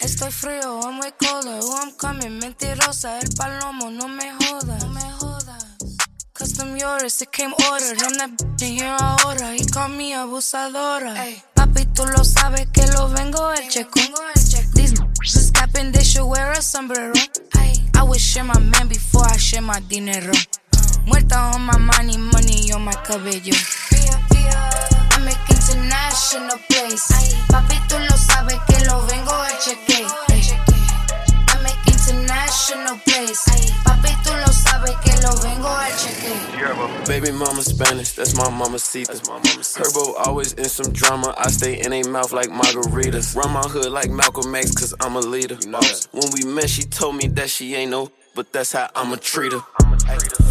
Estoy frío, I'm way colder. Who I'm coming, mentirosa. El palomo, no me jodas. No me jodas. Custom yours, it came ordered. I'm that bitch in here ahora. He call me abusadora. Ey. Papi, tú lo sabes que lo vengo el checo. These just capping, they should wear a sombrero. Ay. I would share my man before I share my dinero. Muerta on my money, money on my cabello. I make international place. Papi, tú lo sabes que lo vengo a cheque. I make international place. Papi, tú lo sabes que lo vengo a cheque. Baby mama Spanish, that's my mama Sita. Herbo always in some drama. I stay in a mouth like margaritas. Run my hood like Malcolm X, cause I'm a leader. When we met, she told me that she ain't no, but that's how I'ma treat her.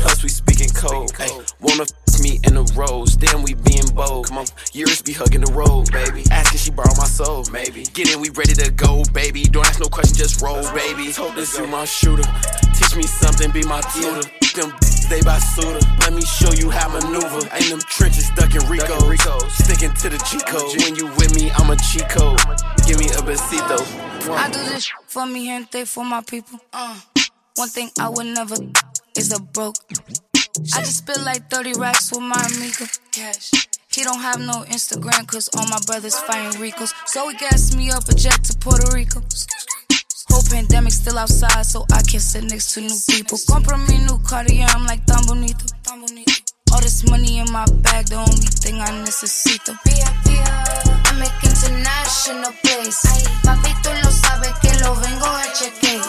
Plus, we speaking code. Ay, wanna f me in the rose, then we being bold. Come on, years be hugging the road, baby. Asking she borrow my soul, maybe. Get in, we ready to go, baby. Don't ask no question, just roll, baby. Told this you my shooter. Teach me something, be my tutor. Them they by Suda. Let me show you how maneuver. Ain't them trenches ducking Rico. Sticking to the G code. When you with me, I'm a cheat code. Give me a besito. I do this for me, and gente, for my people. Uh, one thing I would never is a broke. I just spit like 30 racks with my amigo. Cash. He don't have no Instagram, cause all my brothers fighting Ricos. So he gassed me up a jet to Puerto Rico. Whole pandemic still outside, so I can sit next to new people. Compra me new Cartier, I'm like tan bonito. All this money in my bag, the only thing I necesito. I make international place. Papi, tú lo sabes que lo vengo a cheque.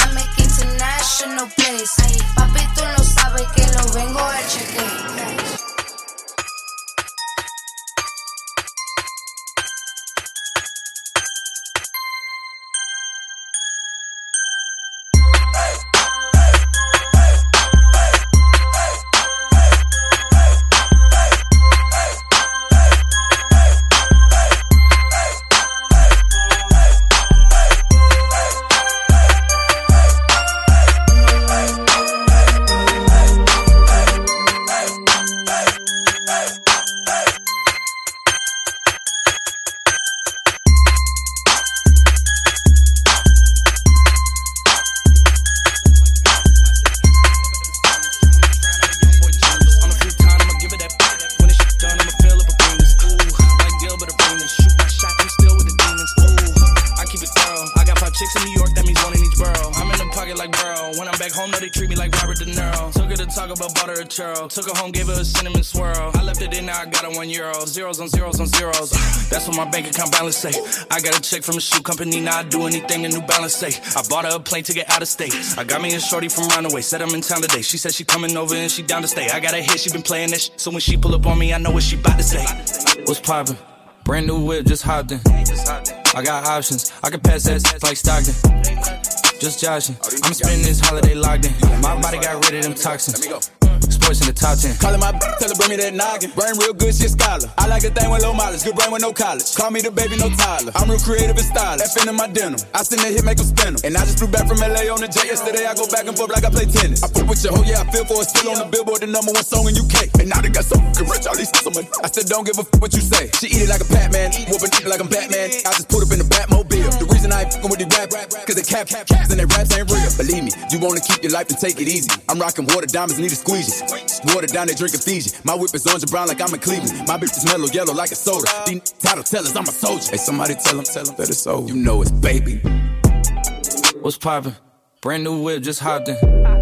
I make international place. Papi, tú lo sabes que lo vengo a cheque. My bank account balance say. I got a check from a shoe company, now I do anything a New Balance say. I bought her a plane ticket out of state. I got me a shorty from Runaway, said I'm in town today. She said she coming over and she down to stay. I got a hit, she been playing that shit. So when she pull up on me, I know what she bout to say. What's poppin'? Brand new whip, just hopped in. I got options, I can pass that like Stockton. Just joshing. I'm spending this holiday locked in. My body got rid of them toxins. Sports in the top 10. Calling my b- tell her bring me that noggin. Brain real good, shit scholar. I like a thing with low mileage, good brain with no college. Call me the baby, no Tyler. I'm real creative and stylish. F in my denim. I send that hit, make them spin. And I just flew back from LA on the jet yesterday. I go back and forth like I play tennis. I fuck with your hoe, yeah, I feel for it. Still on the billboard, the number one song in UK. And now they got so fucking rich, all these so much. I still don't give a a f what you say. She eat it like a Pac-Man, whooping it like I'm Batman. I just put up in the Batmobile. Fucking with the rap, cause they cap, cap, caps, and they raps ain't real. Believe me, you wanna keep your life and take it easy. I'm rocking water diamonds, need a squeegee. Water down, they drinking Fiji. My whip is orange and brown like I'm in Cleveland. My bitch is mellow yellow like a soda. These title tellers, I'm a soldier. Hey, somebody tell them, tell them that it's over. You know it's baby. What's poppin'? Brand new whip, just hopped in.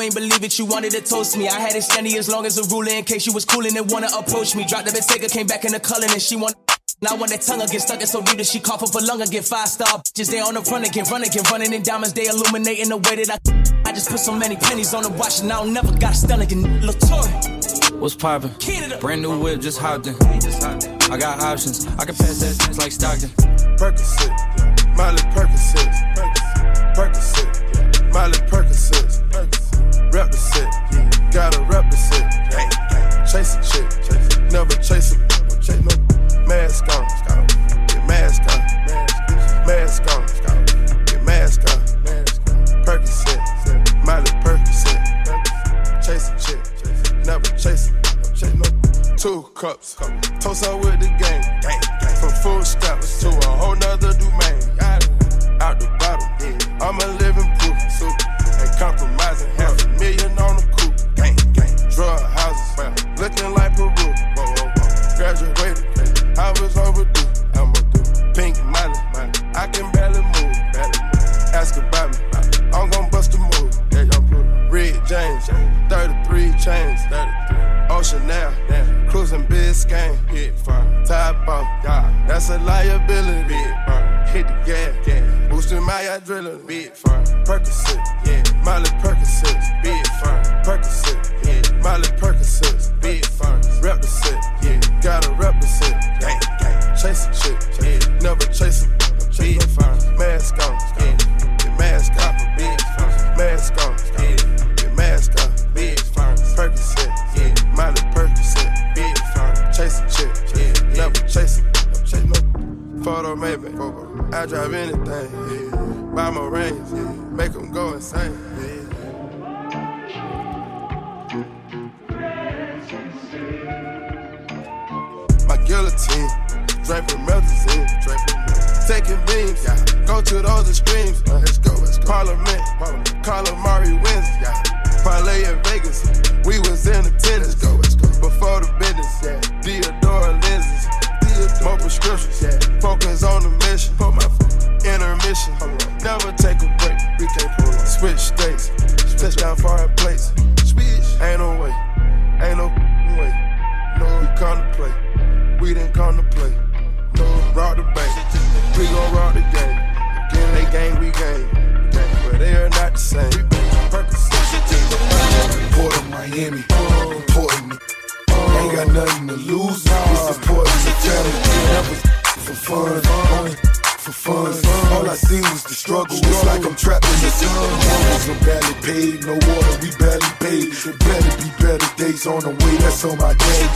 ain't believe it. You wanted to toast me. I had it standing as long as a ruler in case you was coolin' and wanna approach me. Dropped the Bentayga, came back in the color and she want. Now when that tongue get stuck, it's so deep that she cough up a lung and get five star. Just there on the front again, run again, running in diamonds, they illuminating the way that I. I just put so many pennies on the watch and I don't never got a stun again. Latour. What's poppin'? Brand new whip, just hopped in. I got options. I can pass that sense like Stockton. Percocet, Miley Percocet, Percocet, Miley Percocet, rep the set, gotta rep the set. Chase a chick, never chase a, chase no mask on, get mask on, mask on, get mask on. Percocet, Miley Percocet, chase a chick, never chase a, chase no two cups, toast up with the gang, from full steps to a whole nother domain. That's on my game.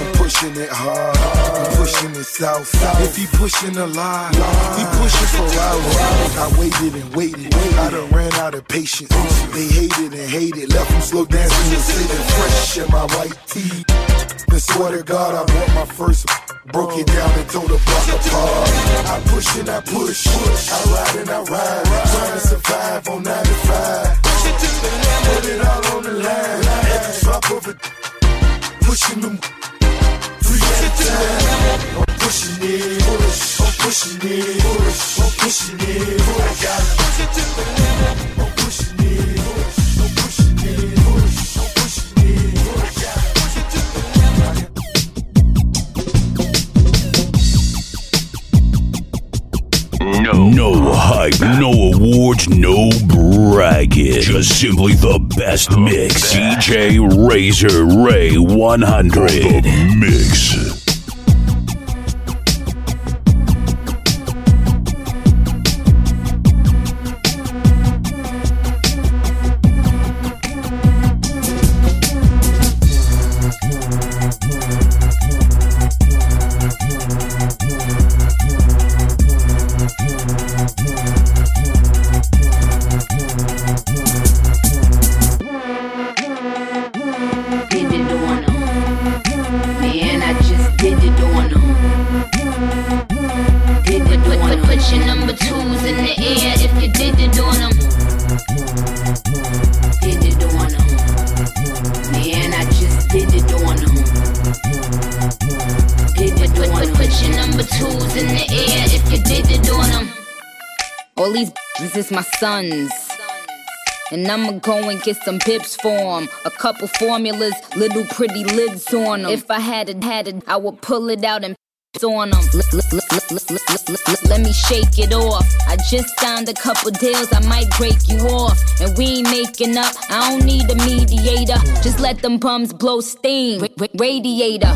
I'm pushing it hard. I'm pushing it south. If he pushing a lie, he pushing for hours. I waited and waited. I done ran out of patience. They hated and hated. Left them slow dancing and sitting fresh in my white tee. Then swear to God, I bought my first. Broke it down and tore the block apart. I push and I push. I ride and I ride. Trying to survive on 95. Put it all on the line. Every drop of it. Pushing them. Three at a time. I'm pushing it. Push. I'm pushing it. Push. I'm pushing it. Push. I got it. I'm pushing it. No. No hype, no awards, no bragging. Just simply the best mix. DJ Razor Ray 100. The Mix. My sons. And I'ma go and get some pips for 'em. A couple formulas, little pretty lids on 'em. If I had it, had it, I would pull it out and on them. Let me shake it off. I just signed a couple deals, I might break you off. And we ain't making up, I don't need a mediator. Just let them pumps blow steam. Radiator.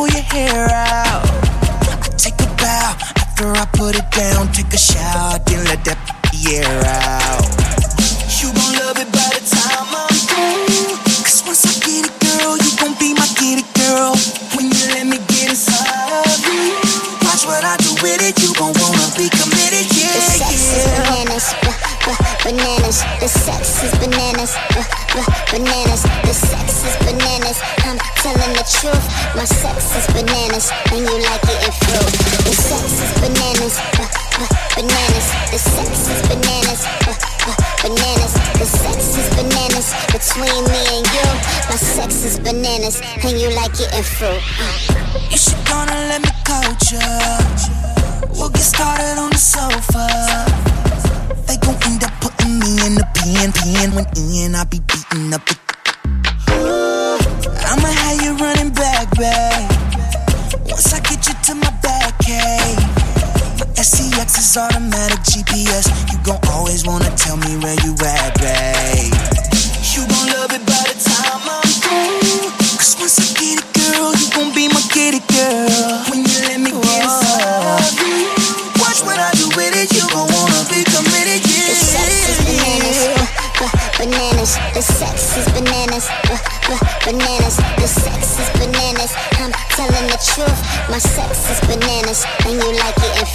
Pull your hair out. I take a bow after I put it down. Take a shower, then let that air out.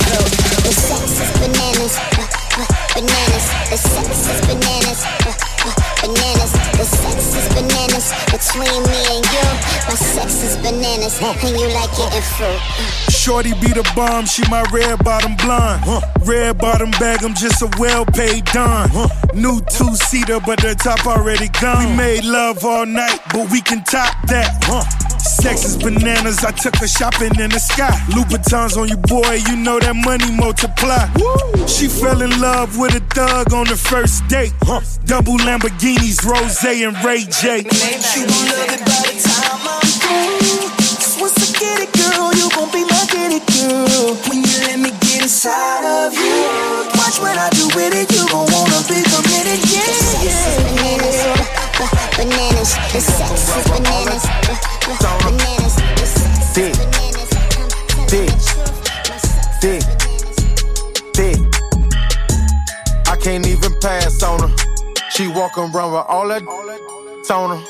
Like it in fruit. The sex is bananas, b- b- bananas. The sex is bananas, b- b- bananas. The sex is bananas between me and you. My sex is bananas, and you like it in fruit. Shorty be the bomb, she my red bottom blonde. Red bottom bag, I'm just a well paid don. New two seater, but the top already gone. We hmm. made love all night, but we can top that. Sex is bananas, I took her shopping in the sky. Louboutins on you, boy, you know that money multiply. She fell in love with a thug on the first date. Double Lamborghinis, Rose and Ray J. You gon' love it by the time I'm through. Cause once I get it, girl, you gon' be my get it, girl. When you let me get inside of you, watch what I do with it. You gon' wanna be committed, yeah. Bananas. The sex is bananas, bananas. The sex is bananas. Dick. Dick. thick. I can't even pass on her. She walk around with all that on her.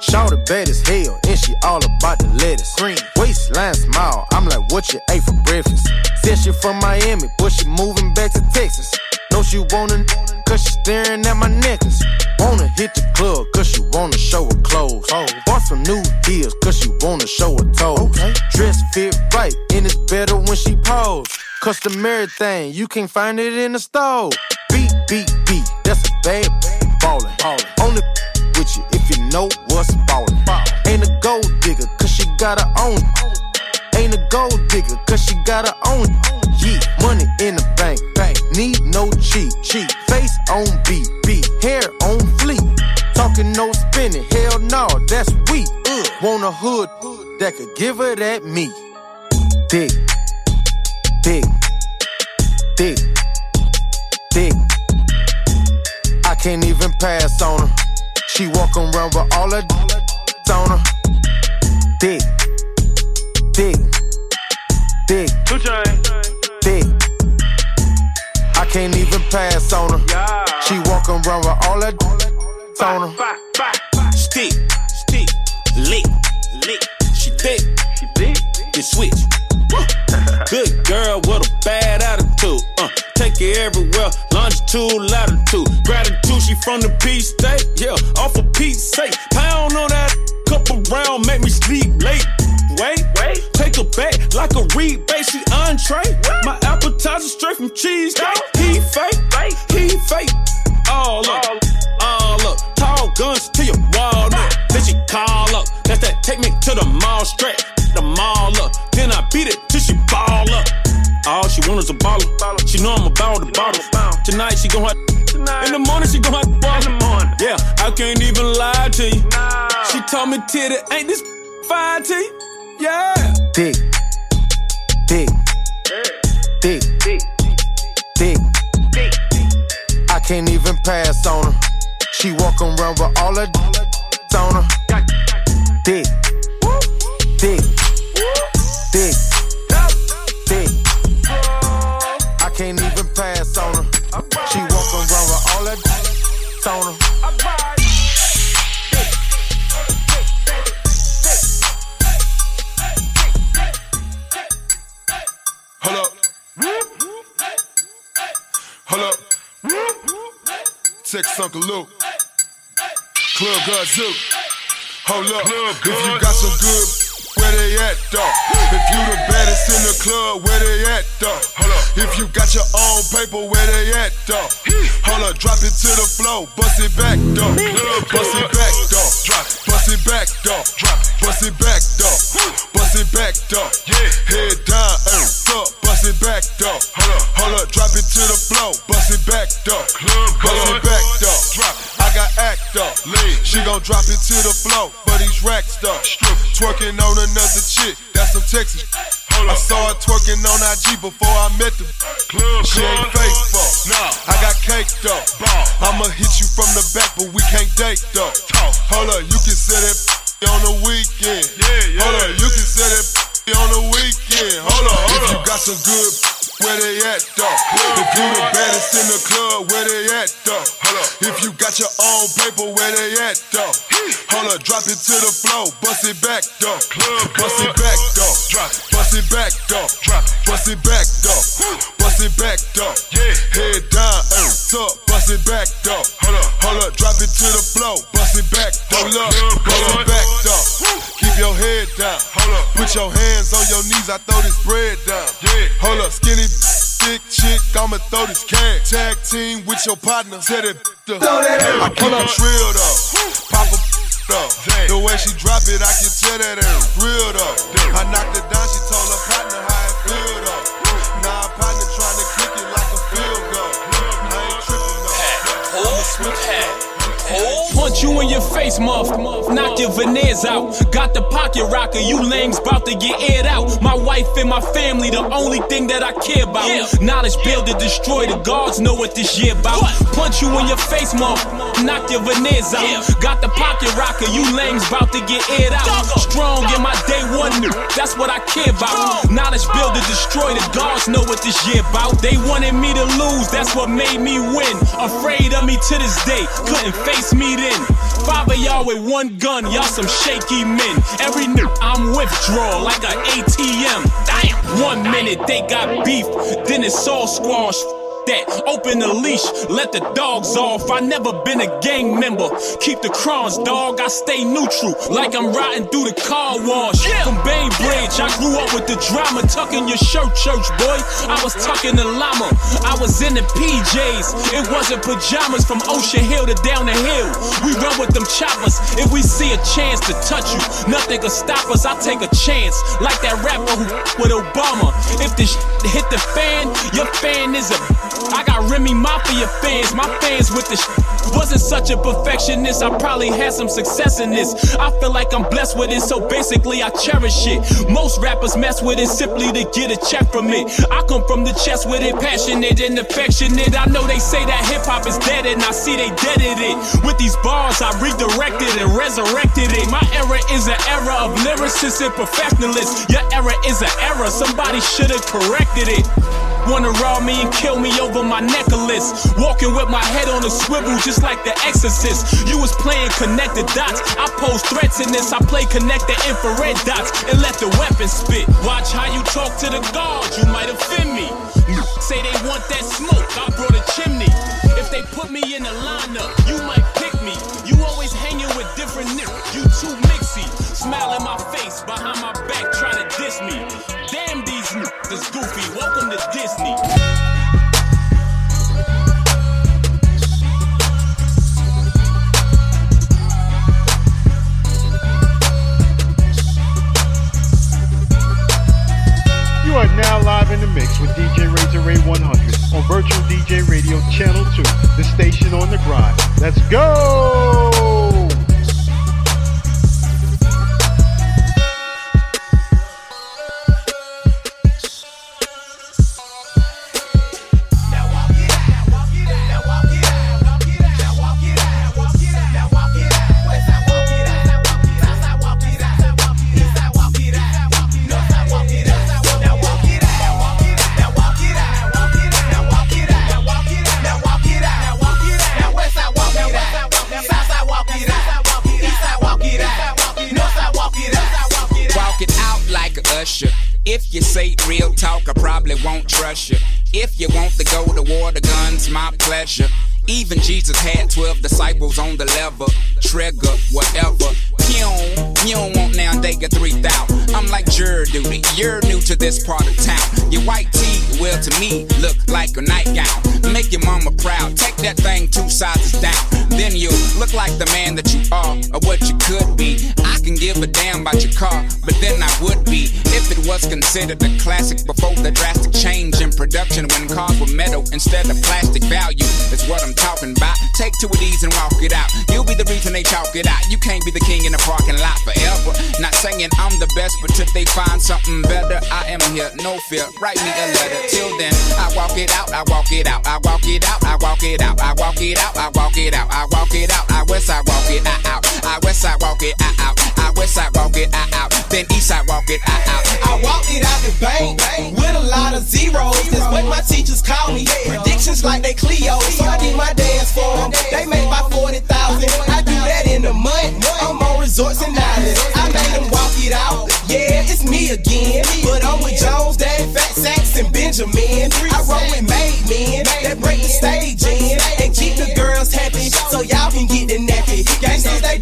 Shout bad as hell, and she all about the lettuce. Green waistline smile, I'm like, what you ate for breakfast? Said she from Miami, but she moving back to Texas. Know she wanna, cause she staring at my necklace. Wanna hit the club, cause she wanna show her clothes. Bought some new heels, cause she wanna show her toes. Dress fit right, and it's better when she pose. Customary thing, you can't find it in the store. Beat, beat, beat, that's a bad ballin'. Only with you if you know what's ballin'. Ain't a gold digger, cause she got her own. Ain't a gold digger, cause she got her own. Cheat. Face on beat, beat. Hair on fleek. Talking no spinning, hell no, that's weak. Ugh. Want a hood that could give her that meat. Dick, dick, dick, dick. I can't even pass on her. She walk around with all that on her. Dick, dick, dick, dick. I can't even pass on her. She walk around with all that on her. Stick, stick, lick, lick. She thick, she thick. Then switch. Good girl with a bad attitude. Uh, take it everywhere. Longitude attitude, latitude. Gratitude, she from the P state. Yeah, off of Pete's sake. Pound on that couple round, make me sleep late. Wait, wait, take a back like a rebate. She entree. My appetizer straight from cheesecake. He fake, he fake. All up, all up. Tall guns to your walnut. Then she call up. That's that take me to the mall straight. The mall up. Then I beat it till she ball up. All she want is a baller. She know I'm about the bottle. Tonight she gon' have. In the morning she gon' have to ball. Yeah, I can't even lie to you. Told me titty ain't this fine to? Yeah. Dick. Dick. Dick. Dick. I can't even pass on her. She walk around with all her on her. Dick. Dick. Dick. Dick. I can't even pass on her. She walk around with all her on her. Text Uncle Luke. Club Gazoo. Hold up. If you got some good, where they at, dog? If you the baddest in the club, where they at, dog? Hold up. If you got your own paper, where they at, dog? Hold up. Drop it to the floor. Bust it back, dog. Bust it back, dog. Drop it. Bust it back, dog. Drop it. Bust it back, dog. Bust it back. Yeah. Head down, up. Bust it back, dog. Hold up. Hold up. Drop it to the floor. Bust it back, dog. Bust it back, dog. Drop it. I got act up. She gon' drop it to the floor, but he's racked up. Twerking on another chick, that's some Texas. I saw her twerking on IG before I met the club. She ain't faithful. I got cake though. I'ma hit you from the back, but we can't date though. Hold up, you can say that on the weekend. Hold up, you can say that on the weekend. Hold up, if you got some good, where they at though? If you the baddest in the club, where they at though? If you got your own paper, where they at though? Hold up, drop it to the floor, bust it back though. Bust it back though. Bust it back though. Bust it back though. Bust it back this cash. Tag team with your partner. Set it up. I keep it real though. Pop a up. The way she drop it, I can tell that it's real though. I knocked face, muff. Knock your veneers out. Got the pocket rocker, you lames bout to get aired out. My wife and my family, the only thing that I care about. Knowledge build to destroy, the guards know what this year about. Punch you in your face, muff. Knock your veneers out. Got the pocket rocker, you lames bout to get aired out. Strong in my day one, that's what I care about. Knowledge build to destroy, the guards know what this year about. They wanted me to lose, that's what made me win. Afraid of me to this day, couldn't face me then. Five y'all with one gun, y'all some shaky men. Every n I'm withdraw like an ATM. Damn. One minute they got beef, then it's all squash. That open the leash, let the dogs off. I never been a gang member. Keep the crumbs, dog. I stay neutral, like I'm riding through the car wash. From Bainbridge, I grew up with the drama, tucking your shirt, church boy. I was tucking the llama. I was in the PJs. It wasn't pajamas from Ocean Hill to down the hill. We run with them choppers. If we see a chance to touch you, nothing can stop us. I take a chance, like that rapper who with Obama. If this hit the fan, your fan is a I got Remy Mafia fans, my fans with the sh- Wasn't such a perfectionist, I probably had some success in this. I feel like I'm blessed with it, so basically I cherish it. Most rappers mess with it simply to get a check from it. I come from the chest with it, passionate and affectionate. I know they say that hip hop is dead, and I see they deaded it. With these bars, I redirected and resurrected it. My era is an era of lyricists and perfectionists. Your era is an era, somebody should have corrected it. Wanna rob me and kill me over my necklace. Walking with my head on a swivel, just like the exorcist. You was playing connected dots. I pose threats in this. I play connect the infrared dots and let the weapon spit. Watch how you talk to the guards, you might offend me. Say they want that smoke, I brought a chimney. If they put me in the lineup, you might pick me. You always hanging with different niggas, you too mixy. Smile in my face, behind my back, Disney. If you say real talk, I probably won't trust you. If you want to go to war, the gun's my pleasure. Even Jesus had 12 disciples on the level. Trigger, whatever. Don't, you don't want now they get 3,000. I'm like juror duty. You're new to this part of town. Your white tee, well, to me, look like a nightgown. Make your mama proud. Take that thing two sizes down. Then you look like the man that you are or what you could be. I can give a damn about your car, but then I would be if it was considered a classic before the drastic change in production when cars were metal instead of plastic. Value is what I'm talking about. Take two of these and walk it out. You'll be the reason they chalk it out. You can't be the king in the parking lot forever. Not saying I'm the best, but till they find something better, I am here. No fear. Write me a letter. Till then, I walk it out. I walk it out. I walk it out. I walk it out. I walk it out. I walk it out. I walk it out. I west side walk it out. I west side walk it out. I west side walk it out. Then east side walk it out. I walked it out the bank with a lot of zeros. That's what my teachers call me. Predictions like they Cleo. So I did my dance for them. They make my 40,000. I do that in a month. I'm on resorts and islands. I made them walk it out. Yeah, it's me again. But I'm with Jones, Dave, Fat Sacks, and Benjamin. I roll with made men that break the stage in and keep the girls happy so y'all can get the nappy. Gangsters, they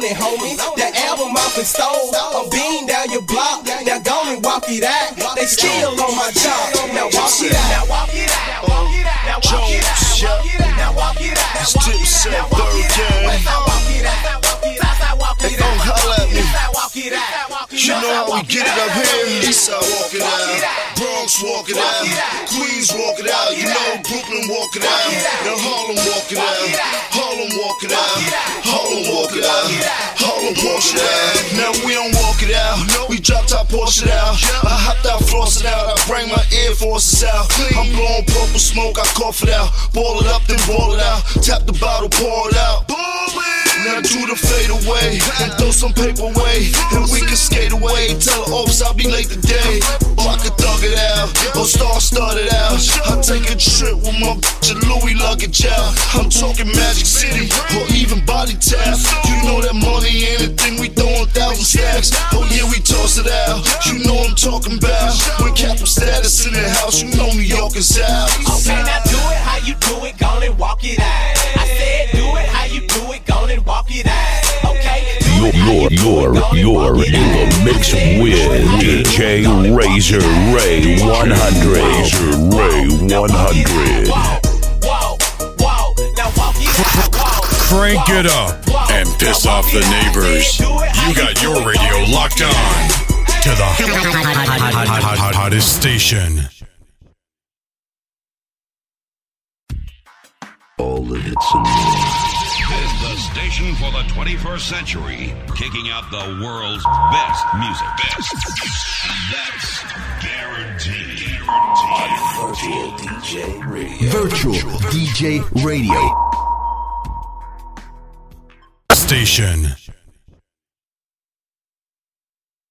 that's baloney, homie. The album off and stole. I'm being down your block. Now go and walk it out. They still on my job. Now walk it out. Now walk it out. Now walk it out. Now walk it out. Now walk it out. It's Dipset Byrd Gang. Hey, don't holla at me. You know how we get it up here. Eastside walk it out. Bronx walk it out. Queens walk it out. You know Brooklyn walk it out. Now Harlem walk it out. Harlem bring my Air Forces out. I'm blowing purple smoke. I cough it out. Ball it up, then ball it out. Tap the bottle, pour it out. Now do the fade away and throw some paper away, and we can skate away. Tell the office I'll be late today. Or I can thug it out, or star start it out. I take a trip with my bitch and Louis luggage out. I'm talking Magic City or even Body Tap. You know that money ain't a thing we throwing thousand stacks. Oh yeah, we toss it out. You know I'm talking about. When capital status in the house, you know New York is out. Oh, okay, now do it how you do it, go and walk it out. I said do it how you do it, go and walk it out. Okay. You're, you're, you're, you're in the mix with DJ Razor Ray 100. Razor Ray 100. Crank it up and piss off the neighbors. You got your radio locked on to the hottest station. All the hits and This is the station for the 21st century, kicking out the world's best music. Best. And that's guaranteed. On Virtual DJ Radio. Virtual DJ Radio. Station.